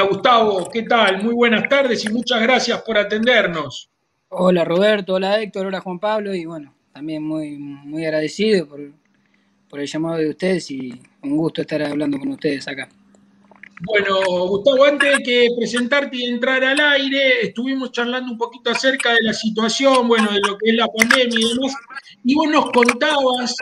Hola Gustavo, ¿qué tal? Muy buenas tardes y muchas gracias por atendernos. Hola Roberto, hola Héctor, hola Juan Pablo y bueno, también muy, muy agradecido por, por el llamado de ustedes y un gusto estar hablando con ustedes acá. Bueno, Gustavo, antes de que presentarte y entrar al aire, estuvimos charlando un poquito acerca de la situación, bueno, de lo que es la pandemia y demás, y vos nos contabas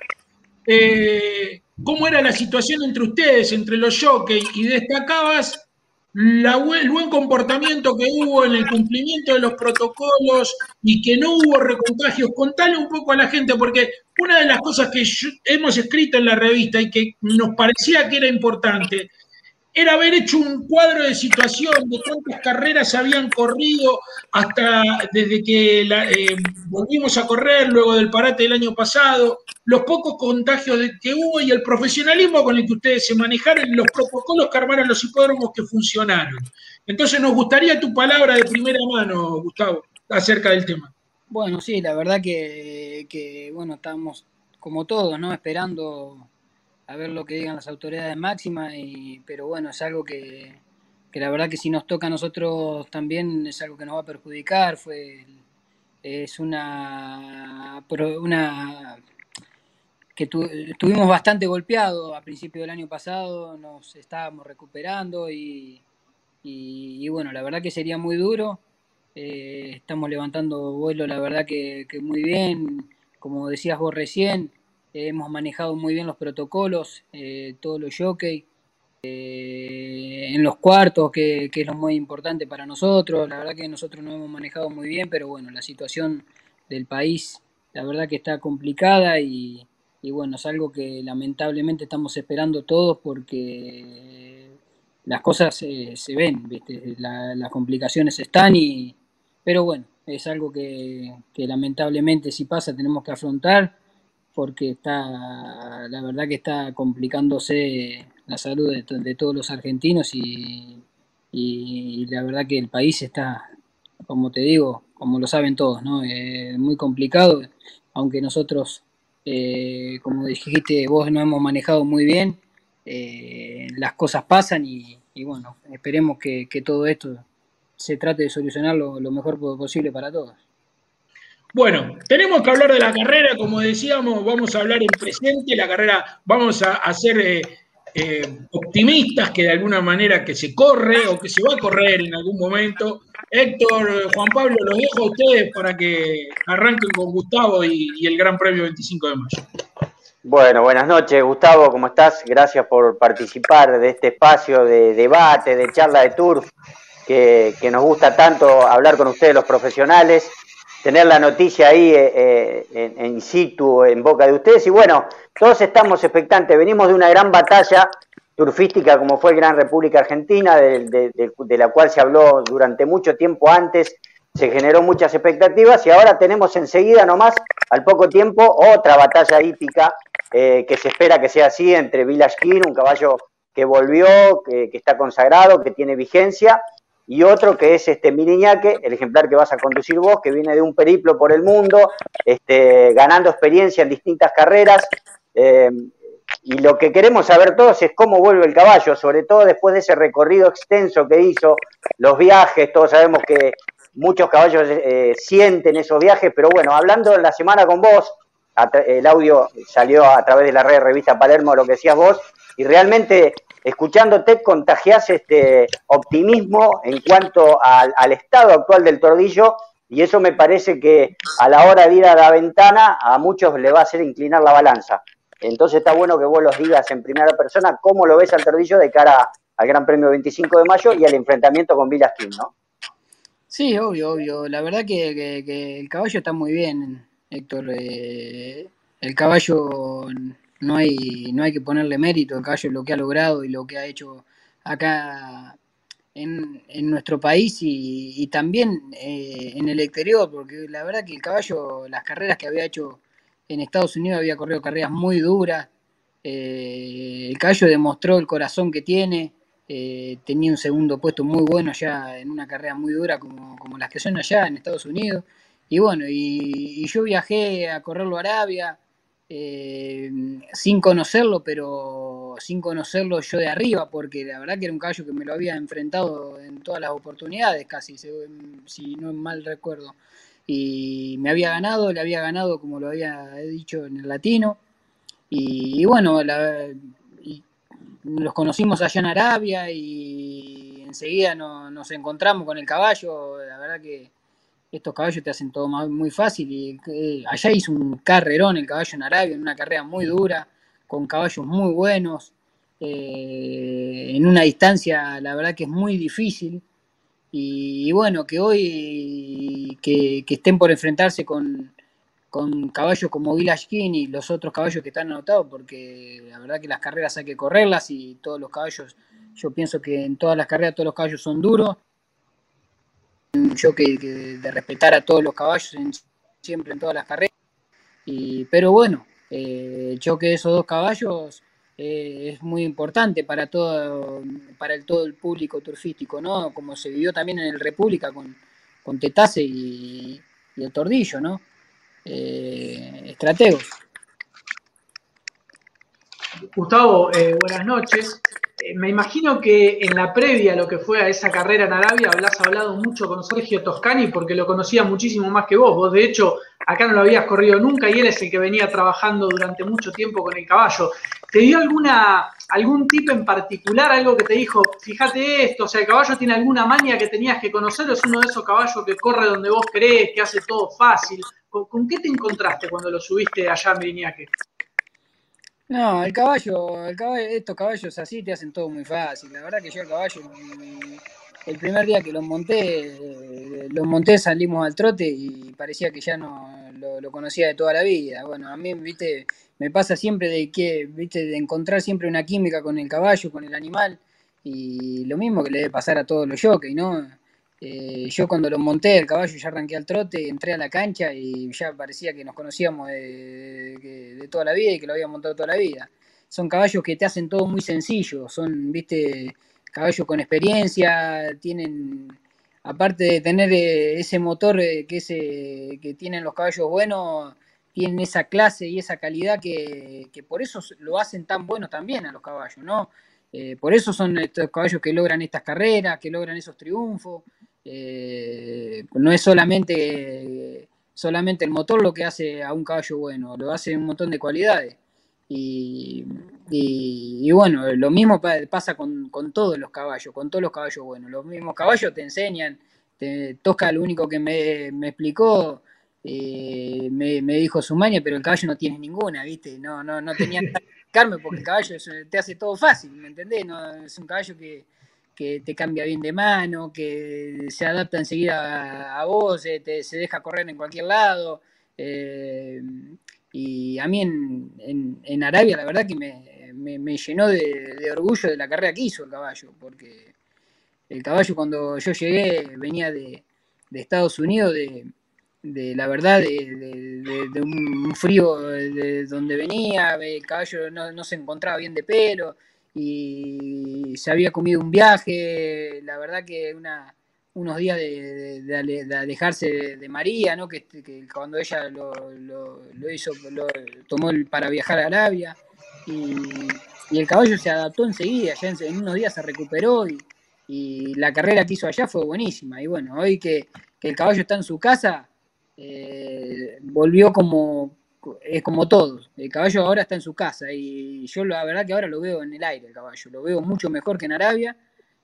eh, cómo era la situación entre ustedes, entre los jockeys, y destacabas el buen comportamiento que hubo en el cumplimiento de los protocolos y que no hubo recontagios. Contale un poco a la gente, porque una de las cosas que hemos escrito en la revista y que nos parecía que era importante era haber hecho un cuadro de situación de cuántas carreras habían corrido hasta desde que eh, volvimos a correr, luego del parate del año pasado, los pocos contagios que hubo y el profesionalismo con el que ustedes se manejaron, los protocolos que armaron los hipódromos que funcionaron. Entonces nos gustaría tu palabra de primera mano, Gustavo, acerca del tema. Bueno, sí, la verdad que, que bueno, estamos como todos, ¿no? Esperando a ver lo que digan las autoridades máximas, y, pero bueno, es algo que, la verdad que si nos toca a nosotros también es algo que nos va a perjudicar, fue es una, una que estuvimos bastante golpeados a principio del año pasado, nos estábamos recuperando y, y, bueno, la verdad que sería muy duro. Eh, estamos levantando vuelo, la verdad que, que, muy bien, como decías vos recién, hemos manejado muy bien los protocolos, eh, todos los jockey, eh, en los cuartos, que, es lo muy importante para nosotros. La verdad que nosotros no hemos manejado muy bien, pero bueno, la situación del país, la verdad que está complicada y, bueno, es algo que lamentablemente estamos esperando todos porque las cosas se ven, las complicaciones están y, pero bueno, es algo que, que lamentablemente si pasa tenemos que afrontar porque está, la verdad que está complicándose la salud de, todos los argentinos y, la verdad que el país está, como te digo, como lo saben todos, ¿no? Eh, muy complicado, aunque nosotros, eh, como dijiste, vos no hemos manejado muy bien, eh, las cosas pasan y, bueno, esperemos que, todo esto se trate de solucionarlo lo mejor posible para todos. Bueno, tenemos que hablar de la carrera, como decíamos, vamos a hablar en presente, la carrera, vamos a, ser eh, eh, optimistas que de alguna manera que se corre o que se va a correr en algún momento. Héctor, Juan Pablo, los dejo a ustedes para que arranquen con Gustavo y, el Gran Premio 25 de mayo. Bueno, buenas noches, Gustavo, ¿cómo estás? Gracias por participar de este espacio de debate, de charla de turf, que, que nos gusta tanto hablar con ustedes, los profesionales tener la noticia ahí eh, eh, en, situ, en boca de ustedes. Y bueno, todos estamos expectantes. Venimos de una gran batalla turfística como fue el Gran República Argentina, de, la cual se habló durante mucho tiempo antes, se generó muchas expectativas y ahora tenemos enseguida nomás, al poco tiempo, otra batalla hípica eh, que se espera que sea así entre Village King, un caballo que volvió, que está consagrado, que tiene vigencia, y otro que es este Miriñaque, el ejemplar que vas a conducir vos, que viene de un periplo por el mundo, este, ganando experiencia en distintas carreras. Eh, y lo que queremos saber todos es cómo vuelve el caballo, sobre todo después de ese recorrido extenso que hizo, los viajes, todos sabemos que muchos caballos eh, sienten esos viajes, pero bueno, hablando la semana con vos, el audio salió a través de la red revista Palermo, lo que decías vos, y realmente escuchándote contagias este optimismo en cuanto al, estado actual del tordillo y eso me parece que a la hora de ir a la ventana a muchos le va a hacer inclinar la balanza. Entonces está bueno que vos los digas en primera persona cómo lo ves al tordillo de cara al Gran Premio 25 de mayo y al enfrentamiento con Villasquín, ¿no? Sí, obvio, obvio. La verdad que, el caballo está muy bien, Héctor. Eh, el caballo no hay, no hay que ponerle mérito a Cayo lo que ha logrado y lo que ha hecho acá en, en nuestro país y, también eh, en el exterior, porque la verdad que el caballo, las carreras que había hecho en Estados Unidos, había corrido carreras muy duras. Eh, el caballo demostró el corazón que tiene, eh, tenía un segundo puesto muy bueno ya en una carrera muy dura como, como las que son allá en Estados Unidos. Y bueno, y, y yo viajé a correrlo a Arabia, eh, sin conocerlo, pero sin conocerlo yo de arriba, porque la verdad que era un caballo que me lo había enfrentado en todas las oportunidades, casi, si no mal recuerdo. Y me había ganado, le había ganado, como lo había dicho, en el latino. Y, bueno, los conocimos allá en Arabia y enseguida nos encontramos con el caballo. La verdad que estos caballos te hacen todo muy fácil. Eh, allá hizo un carrerón el caballo en Arabia, en una carrera muy dura, con caballos muy buenos, eh, en una distancia, la verdad que es muy difícil. Y, bueno, que hoy que, estén por enfrentarse con, con caballos como Village King y los otros caballos que están anotados, porque la verdad que las carreras hay que correrlas y todos los caballos, yo pienso que en todas las carreras todos los caballos son duros yo que, de respetar a todos los caballos siempre en todas las carreras. Y, pero bueno, eh, el choque de esos dos caballos eh, es muy importante para todo, para el, todo el público turfístico, ¿no? Como se vivió también en el República con, con Tetase y, el Tordillo, ¿no? Eh, estrategos. Gustavo, buenas noches. Eh, me imagino que en la previa a lo que fue a esa carrera en Arabia habrás hablado mucho con Sergio Toscani porque lo conocía muchísimo más que vos. Vos, de hecho, acá no lo habías corrido nunca y él es el que venía trabajando durante mucho tiempo con el caballo. ¿Te dio alguna, algún tipo en particular, algo que te dijo, fíjate esto, o sea, el caballo tiene alguna maña que tenías que conocer o es uno de esos caballos que corre donde vos crees, que hace todo fácil? ¿Con, qué te encontraste cuando lo subiste allá en Miriñaque? No, el caballo, el caballo, estos caballos así te hacen todo muy fácil. La verdad que yo el caballo, el primer día que los monté, los monté, salimos al trote y parecía que ya no lo, conocía de toda la vida. Bueno, a mí, viste, me pasa siempre de que, viste, de encontrar siempre una química con el caballo, con el animal, y lo mismo que le debe pasar a todos los jockeys, ¿no? Eh, yo cuando lo monté el caballo ya arranqué al trote, entré a la cancha y ya parecía que nos conocíamos de, toda la vida y que lo había montado toda la vida. Son caballos que te hacen todo muy sencillo, son, viste, caballos con experiencia, tienen, aparte de tener eh, ese motor eh, que, ese, que tienen los caballos buenos, tienen esa clase y esa calidad que, que por eso lo hacen tan buenos también a los caballos, ¿no? por eso son estos caballos que logran estas carreras, que logran esos triunfos. Eh, no es solamente, solamente el motor lo que hace a un caballo bueno, lo hace un montón de cualidades. Y, bueno, lo mismo pasa con, todos los caballos, con todos los caballos buenos. Los mismos caballos te enseñan, te, Tosca lo único que me, explicó, eh, me, dijo su maña, pero el caballo no tiene ninguna, ¿viste? No, no, no tenía que explicarme porque el caballo te hace todo fácil, ¿me entendés? No, es un caballo que, que te cambia bien de mano, que se adapta enseguida a, vos, eh, se deja correr en cualquier lado. Eh, y a mí en, Arabia la verdad que me, llenó de, orgullo de la carrera que hizo el caballo, porque el caballo cuando yo llegué venía de, Estados Unidos, de, la verdad, de, un frío de donde venía, el caballo no, no se encontraba bien de pelo y se había comido un viaje, la verdad que unos días de, alejarse de, María, ¿no? que, cuando ella lo, hizo, lo tomó para viajar a Arabia, y, el caballo se adaptó enseguida, ya en, unos días se recuperó y, la carrera que hizo allá fue buenísima. Y bueno, hoy que, el caballo está en su casa, eh, volvió como, es como todos. El caballo ahora está en su casa y yo la verdad que ahora lo veo en el aire el caballo. Lo veo mucho mejor que en Arabia.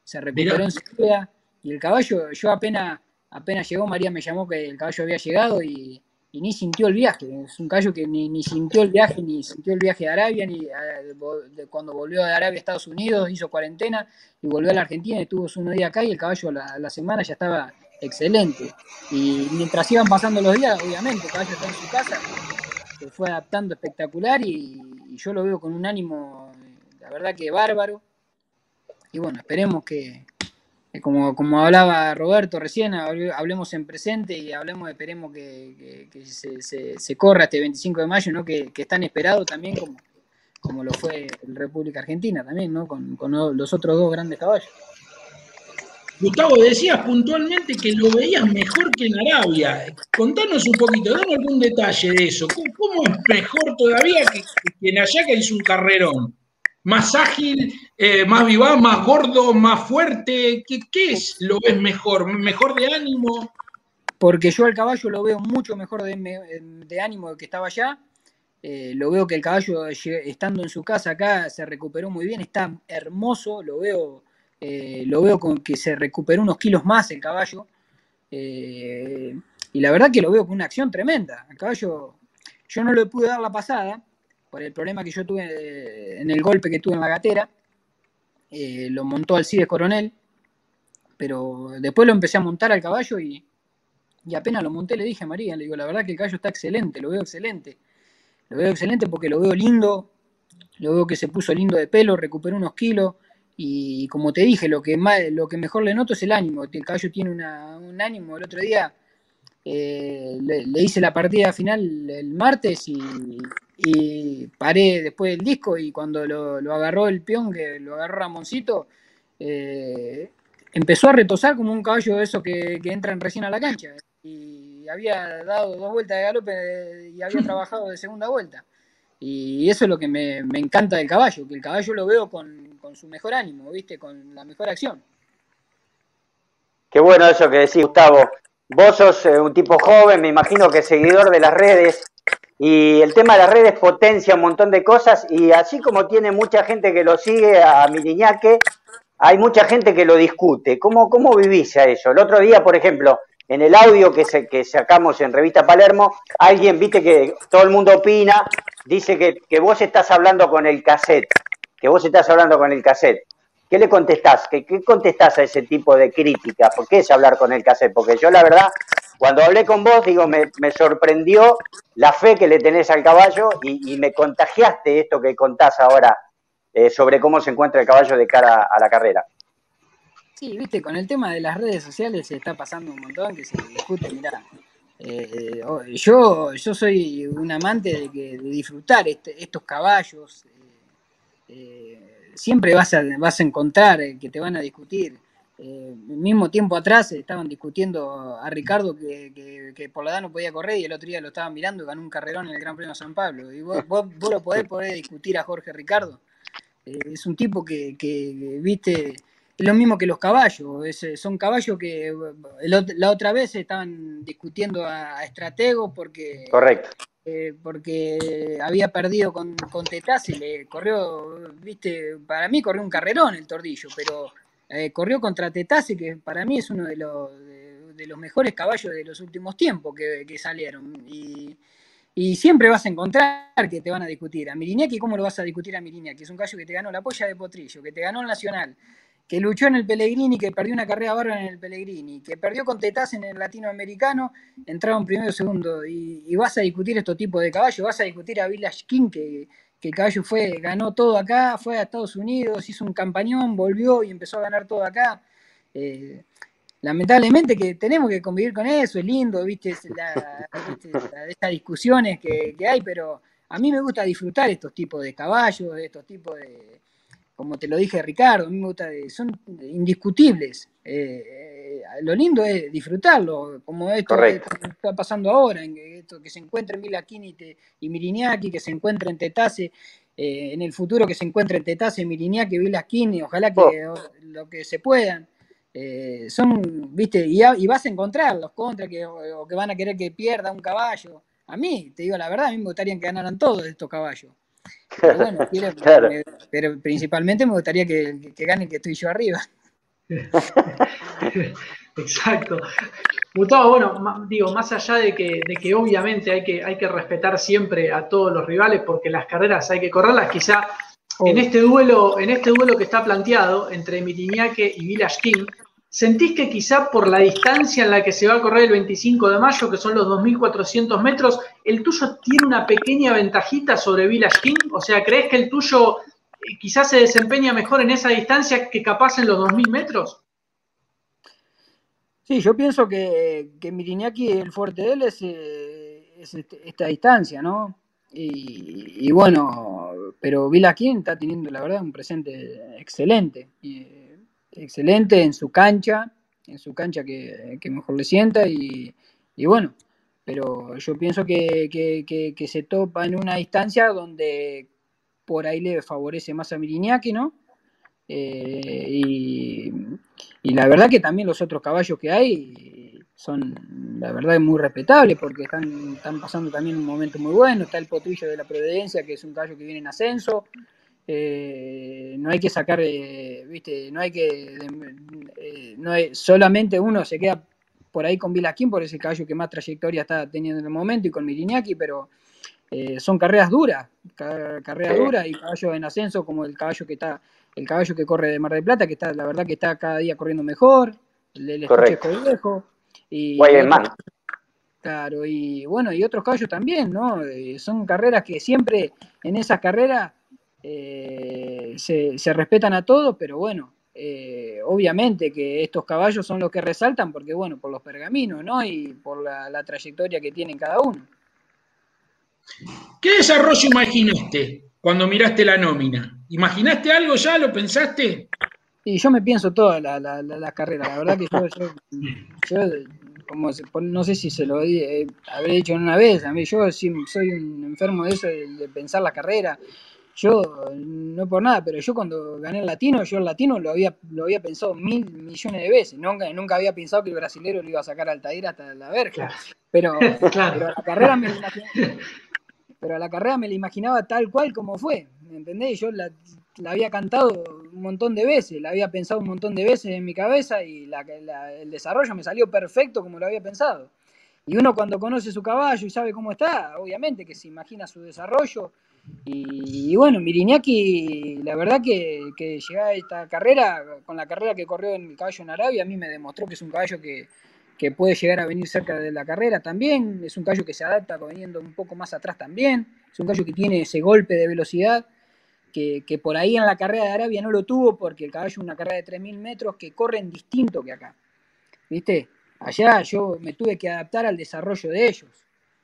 Se recuperó en Sevilla y el caballo, yo apenas, apenas llegó, María me llamó que el caballo había llegado y, ni sintió el viaje. Es un caballo que ni, sintió el viaje, ni sintió el viaje de Arabia, ni cuando volvió de Arabia a Estados Unidos, hizo cuarentena y volvió a la Argentina y estuvo unos días acá y el caballo la, la semana ya estaba excelente. Y mientras iban pasando los días, obviamente, el caballo está en su casa, se fue adaptando espectacular y, yo lo veo con un ánimo, la verdad que bárbaro. Y bueno, esperemos que, como, como hablaba Roberto recién, hablemos en presente y hablemos, esperemos que, se, corra este 25 de mayo, ¿no? que, es tan esperado también como, como lo fue República Argentina también, ¿no? con los otros dos grandes caballos. Gustavo, decías puntualmente que lo veías mejor que en Arabia. Contanos un poquito, dame algún detalle de eso. ¿Cómo, es mejor todavía que, en allá que hizo un carrerón? más ágil, eh, más vivaz, más gordo, más fuerte? ¿Qué, ¿Qué, es lo ves mejor? ¿Mejor de ánimo? Porque yo al caballo lo veo mucho mejor de, de ánimo que estaba allá. Eh, lo veo que el caballo, estando en su casa acá, se recuperó muy bien, está hermoso, lo veo, eh, lo veo con que se recuperó unos kilos más el caballo. y la verdad que lo veo con una acción tremenda. El caballo, yo no le pude dar la pasada, por el problema que yo tuve eh, en el golpe que tuve en la gatera. Eh, lo montó Alcides Coronel, pero después lo empecé a montar al caballo y, apenas lo monté le dije a María, le digo, la verdad que el caballo está excelente, lo veo excelente. Lo veo excelente porque lo veo lindo, lo veo que se puso lindo de pelo, recuperó unos kilos y como te dije, lo que, más, lo que mejor le noto es el ánimo. El caballo tiene un ánimo. El otro día eh, le, hice la partida final el martes y, y paré después del disco y cuando lo, agarró el peón, que lo agarró Ramoncito, eh, empezó a retosar como un caballo de esos que, entran recién a la cancha. Y había dado dos vueltas de galope y había trabajado de segunda vuelta. Y eso es lo que me, encanta del caballo, que el caballo lo veo con, con, su mejor ánimo, ¿viste? Con la mejor acción. Qué bueno eso que decís, Gustavo. Vos sos eh, un tipo joven, me imagino que seguidor de las redes. Y el tema de las redes potencia un montón de cosas y así como tiene mucha gente que lo sigue a Miriñaque, hay mucha gente que lo discute. ¿Cómo, cómo vivís a eso? El otro día, por ejemplo, en el audio que, se, que sacamos en Revista Palermo, alguien, viste que todo el mundo opina, dice que, que vos estás hablando con el cassette, que vos estás hablando con el cassette. ¿Qué le contestás? ¿Qué, ¿Qué, contestás a ese tipo de crítica? ¿Por qué es hablar con el cassette? Porque yo la verdad cuando hablé con vos, digo, me, sorprendió la fe que le tenés al caballo y, me contagiaste esto que contás ahora eh, sobre cómo se encuentra el caballo de cara a la carrera. Sí, viste, con el tema de las redes sociales se está pasando un montón que se discute, mirá. Eh, oh, yo, yo soy un amante de, que, de disfrutar este, estos caballos. Eh, siempre vas a, vas a encontrar que te van a discutir eh, mismo tiempo atrás estaban discutiendo a Ricardo que, que, por la edad no podía correr y el otro día lo estaban mirando y ganó un carrerón en el Gran Premio San Pablo. Y vos, vos, lo podés poder discutir a Jorge Ricardo. Eh, es un tipo que, que, viste, es lo mismo que los caballos. son caballos que la otra vez estaban discutiendo a, estrategos porque. Correcto. Eh, porque había perdido con, con le corrió, viste, para mí corrió un carrerón el tordillo, pero eh, corrió contra Tetase, que para mí es uno de los, de, los mejores caballos de los últimos tiempos que, salieron. Y, siempre vas a encontrar que te van a discutir. A Miriñaki, ¿cómo lo vas a discutir a Miriñaki? Es un caballo que te ganó la polla de Potrillo, que te ganó el Nacional, que luchó en el Pellegrini, que perdió una carrera bárbara en el Pellegrini, que perdió con Tetase en el latinoamericano, entraron primero y segundo. Y, vas a discutir estos tipos de caballos, vas a discutir a Village King, que que el caballo fue, ganó todo acá, fue a Estados Unidos, hizo un campañón, volvió y empezó a ganar todo acá. Eh, lamentablemente que tenemos que convivir con eso, es lindo, viste, la, estas discusiones que, hay, pero a mí me gusta disfrutar estos tipos de caballos, estos tipos de, como te lo dije Ricardo, a mí me gusta, son indiscutibles. Eh, lo lindo es disfrutarlo, como esto que está pasando ahora, en esto, que se encuentre Milakini y, Miriñaki, que se encuentre en Tetase, eh, en el futuro que se encuentre en Tetase, Miriñaki, Vilaskini, ojalá que oh. lo que se puedan. Eh, son, viste, y, vas a encontrar los contras que, o, que van a querer que pierda un caballo. A mí, te digo la verdad, a mí me gustaría que ganaran todos estos caballos. Pero bueno, pero principalmente me gustaría que, que gane que estoy yo arriba. Exacto. Gustavo, bueno, digo, más allá de que, de que obviamente hay que, hay que respetar siempre a todos los rivales, porque las carreras hay que correrlas, quizá en este duelo, en este duelo que está planteado entre Miriñaque y Village King, ¿sentís que quizá por la distancia en la que se va a correr el 25 de mayo, que son los 2.400 metros, el tuyo tiene una pequeña ventajita sobre Village King? O sea, ¿crees que el tuyo eh, quizás se desempeña mejor en esa distancia que capaz en los 2.000 metros? Sí, yo pienso que, que Miriñaki, el fuerte de él es, eh, este, esta distancia, ¿no? Y, bueno, pero Vilaquín está teniendo, la verdad, un presente excelente. Eh, excelente en su cancha, en su cancha que, mejor le sienta y, bueno, pero yo pienso que, que, se topa en una distancia donde por ahí le favorece más a Miriñaki, ¿no? Eh, y, la verdad que también los otros caballos que hay son, la verdad, muy respetables porque están, están pasando también un momento muy bueno. Está el potrillo de la Providencia, que es un caballo que viene en ascenso. Eh, no hay que sacar, eh, viste, no hay que, no hay, solamente uno se queda por ahí con Vilaquín, por ese caballo que más trayectoria está teniendo en el momento, y con Miriñaki, pero son carreras duras, carreras duras y caballos en ascenso como el caballo que está el caballo que corre de Mar del Plata, que está, la verdad que está cada día corriendo mejor, el del viejo. Y, Claro, y bueno, y otros caballos también, ¿no? Eh, son carreras que siempre en esas carreras eh, se, respetan a todos, pero bueno, eh, obviamente que estos caballos son los que resaltan porque, bueno, por los pergaminos, ¿no? Y por la, la trayectoria que tienen cada uno. ¿Qué desarrollo imaginaste cuando miraste la nómina? ¿Imaginaste algo ya? ¿Lo pensaste? Y yo me pienso toda la, la, la, carrera. La verdad que yo, como no sé si se lo eh, habré dicho una vez, a mí yo soy un enfermo de eso, de, pensar la carrera. Yo, no por nada, pero yo cuando gané el latino, yo el latino lo había, lo había pensado mil millones de veces. Nunca, nunca había pensado que el brasilero lo iba a sacar al Altair hasta la verga. Pero, pero la carrera me pero a la carrera me la imaginaba tal cual como fue, ¿me entendés? Yo la, había cantado un montón de veces, la había pensado un montón de veces en mi cabeza y el desarrollo me salió perfecto como lo había pensado. Y uno cuando conoce su caballo y sabe cómo está, obviamente que se imagina su desarrollo. Y, bueno, Miriñaki, la verdad que, que a esta carrera, con la carrera que corrió en el caballo en Arabia, a mí me demostró que es un caballo que, que puede llegar a venir cerca de la carrera también, es un callo que se adapta viniendo un poco más atrás también, es un callo que tiene ese golpe de velocidad, que, por ahí en la carrera de Arabia no lo tuvo porque el caballo es una carrera de 3.000 metros que corren distinto que acá, ¿viste? Allá yo me tuve que adaptar al desarrollo de ellos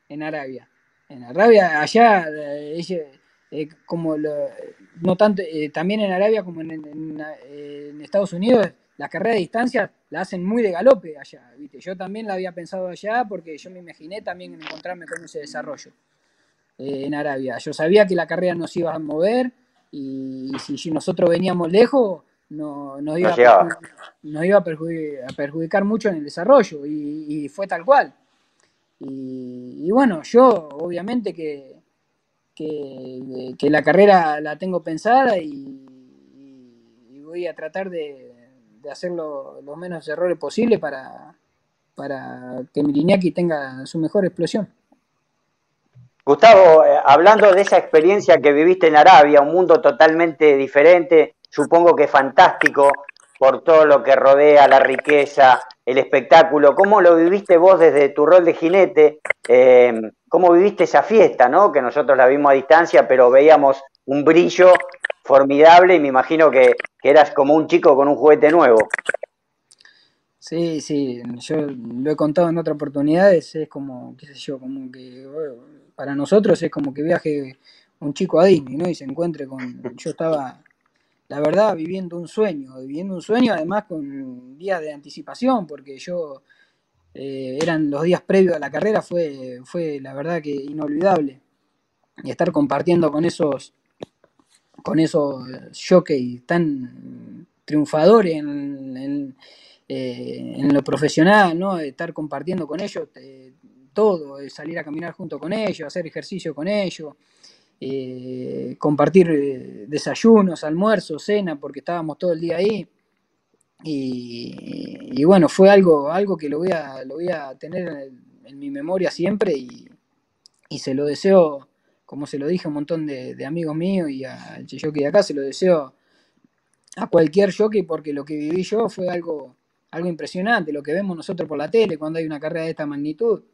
en Arabia. En Arabia, allá, eh, eh, como no tanto, eh, también en Arabia como en Estados Unidos, la carrera de distancia la hacen muy de galope allá, ¿viste? Yo también la había pensado allá porque yo me imaginé también encontrarme con ese desarrollo eh, en Arabia. Yo sabía que la carrera nos iba a mover y, si nosotros veníamos lejos no, nos, iba a perjudicar, mucho en el desarrollo y, fue tal cual. Y, bueno, yo obviamente que, que, la carrera la tengo pensada y voy a tratar de, de hacer los menos errores posibles para, para que Miriñaki tenga su mejor explosión. Gustavo, eh, hablando de esa experiencia que viviste en Arabia, un mundo totalmente diferente, supongo que fantástico por todo lo que rodea la riqueza, el espectáculo. ¿Cómo lo viviste vos desde tu rol de jinete? Eh, ¿Cómo viviste esa fiesta, no? Que nosotros la vimos a distancia, pero veíamos un brillo formidable y me imagino que, eras como un chico con un juguete nuevo. Sí, sí, yo lo he contado en otras oportunidades, es como, qué sé yo, como que para nosotros es como que viaje un chico a Disney, ¿no? Y se encuentre con, yo estaba, la verdad, viviendo un sueño, viviendo un sueño además con días de anticipación, porque yo, eh, eran los días previos a la carrera, fue, fue la verdad que inolvidable. Y estar compartiendo con esos con esos jockeys tan triunfadores en, eh, en, lo profesional, ¿no? Estar compartiendo con ellos eh, todo, salir a caminar junto con ellos, hacer ejercicio con ellos, eh, compartir desayunos, almuerzos, cena, porque estábamos todo el día ahí. Y, bueno, fue algo, algo que lo voy a, lo voy a tener en, mi memoria siempre y, y se lo deseo como se lo dije a un montón de, amigos míos y al jockey de acá, se lo deseo a cualquier jockey porque lo que viví yo fue algo, algo impresionante, lo que vemos nosotros por la tele cuando hay una carrera de esta magnitud.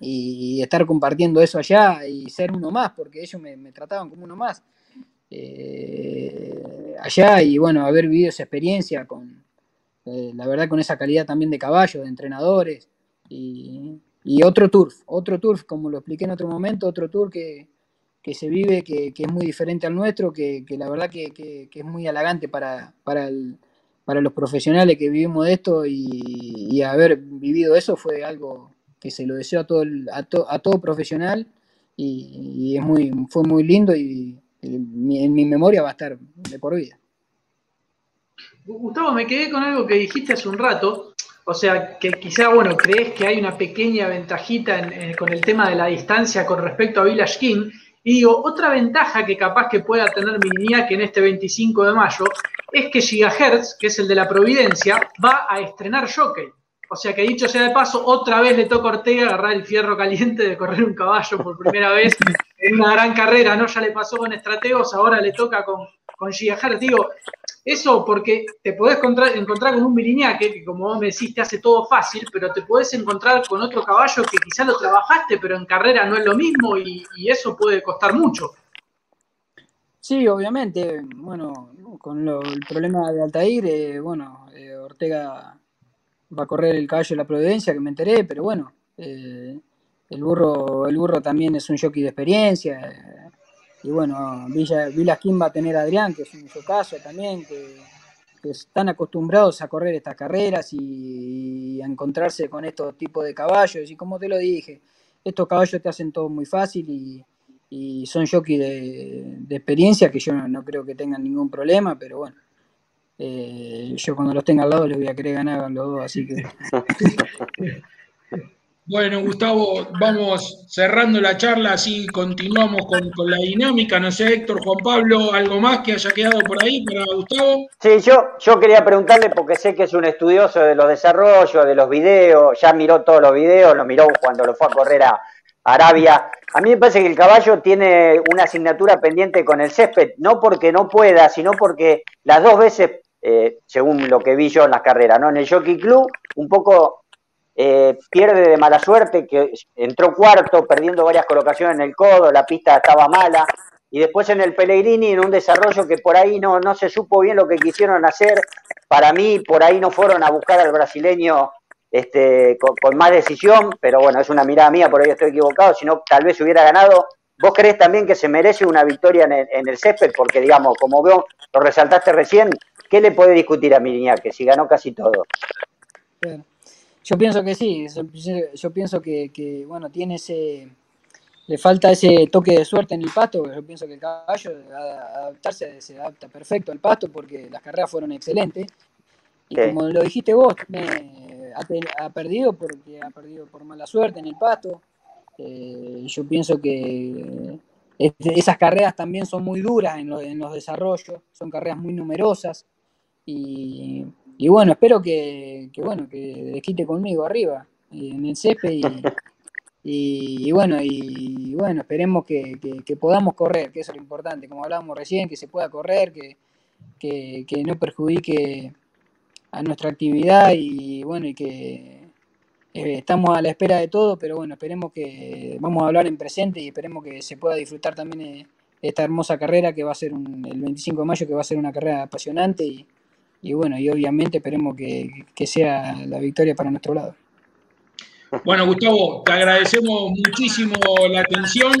Y, estar compartiendo eso allá y ser uno más, porque ellos me, trataban como uno más. Eh, allá y bueno, haber vivido esa experiencia con, eh, la verdad, con esa calidad también de caballos, de entrenadores y, y otro turf, otro turf, como lo expliqué en otro momento, otro tour que, se vive, que, es muy diferente al nuestro, que, la verdad que, es muy halagante para, para, los profesionales que vivimos de esto y, haber vivido eso fue algo que se lo deseo a todo, a, todo profesional y, es muy, fue muy lindo y, en mi memoria va a estar de por vida. Gustavo, me quedé con algo que dijiste hace un rato, o sea, que quizá, bueno, crees que hay una pequeña ventajita con el tema de la distancia con respecto a Village King. Y digo, otra ventaja que capaz que pueda tener que en este 25 de mayo es que Gigahertz, que es el de la Providencia, va a estrenar Jockey. O sea que dicho sea de paso, otra vez le toca a Ortega agarrar el fierro caliente de correr un caballo por primera vez en una gran carrera, ¿no? Ya le pasó con Estrategos, ahora le toca con, con Gigahertz. Digo, eso porque te podés encontrar, con un Miriñaque, que como vos me decís te hace todo fácil, pero te podés encontrar con otro caballo que quizá lo trabajaste, pero en carrera no es lo mismo y, eso puede costar mucho. Sí, obviamente. Bueno, con el problema de Altair, eh, bueno, eh, Ortega va a correr el caballo de la Providencia, que me enteré, pero bueno, eh, el burro el burro también es un jockey de experiencia y bueno, Villa, Villa va a tener a Adrián, que es un caso también, que, están acostumbrados a correr estas carreras y, a encontrarse con estos tipos de caballos. Y como te lo dije, estos caballos te hacen todo muy fácil y, son jockey de, experiencia que yo no, creo que tengan ningún problema, pero bueno. Eh, yo cuando los tenga al lado les voy a querer ganar a los dos, así que Bueno, Gustavo, vamos cerrando la charla, así continuamos con, la dinámica. No sé, Héctor, Juan Pablo, ¿algo más que haya quedado por ahí para Gustavo? Sí, yo, yo quería preguntarle, porque sé que es un estudioso de los desarrollos, de los videos, ya miró todos los videos, lo miró cuando lo fue a correr a Arabia. A mí me parece que el caballo tiene una asignatura pendiente con el césped, no porque no pueda, sino porque las dos veces, eh, según lo que vi yo en las carreras, ¿no? En el Jockey Club, un poco eh, pierde de mala suerte, que entró cuarto, perdiendo varias colocaciones en el codo, la pista estaba mala, y después en el Pellegrini en un desarrollo que por ahí no, no se supo bien lo que quisieron hacer, para mí por ahí no fueron a buscar al brasileño este, con, más decisión, pero bueno, es una mirada mía, por ahí estoy equivocado, si no tal vez hubiera ganado. ¿Vos crees también que se merece una victoria en el, en el césped? Porque digamos, como veo, lo resaltaste recién, ¿qué le puede discutir a que si ganó casi todo? Yo pienso que sí, yo pienso que, bueno, tiene ese, le falta ese toque de suerte en el pasto, yo pienso que el caballo adaptarse se adapta perfecto al pasto porque las carreras fueron excelentes. Y como lo dijiste vos, ha, perdido porque ha perdido por mala suerte en el pasto. Eh, yo pienso que esas carreras también son muy duras en, en los desarrollos, son carreras muy numerosas y y bueno, espero que, bueno, que desquite conmigo arriba, en el césped y, bueno, y, bueno, esperemos que, podamos correr, que eso es lo importante, como hablábamos recién, que se pueda correr, que, que, no perjudique a nuestra actividad y bueno, y que eh, estamos a la espera de todo, pero bueno, esperemos que vamos a hablar en presente y esperemos que se pueda disfrutar también eh, esta hermosa carrera que va a ser el 25 de mayo, que va a ser una carrera apasionante y, y bueno, y obviamente esperemos que, sea la victoria para nuestro lado. Bueno, Gustavo, te agradecemos muchísimo la atención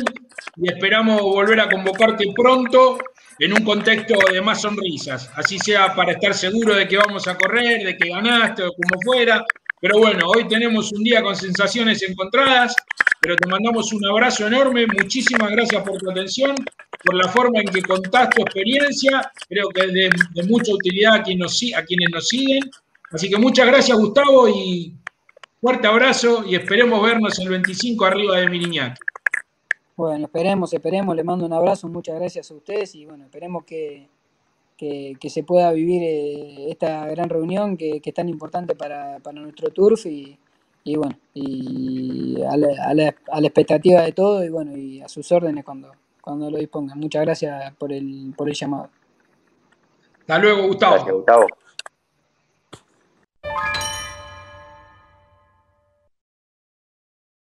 y esperamos volver a convocarte pronto en un contexto de más sonrisas, así sea para estar seguro de que vamos a correr, de que ganaste o como fuera. Pero bueno, hoy tenemos un día con sensaciones encontradas, pero te mandamos un abrazo enorme, muchísimas gracias por tu atención por la forma en que contás tu experiencia. Creo que es de, mucha utilidad a, quienes nos siguen. Así que muchas gracias, Gustavo, y fuerte abrazo y esperemos vernos el 25 arriba de Miriñac. Bueno, esperemos, esperemos, le mando un abrazo, muchas gracias a ustedes y bueno, esperemos que, que, se pueda vivir eh, esta gran reunión que, es tan importante para, nuestro turf y, y bueno, y a la, a la, expectativa de todo y bueno, y a sus órdenes cuando, cuando lo dispongan. Muchas gracias por el, por el llamado. Hasta luego, Gustavo. Gracias, Gustavo.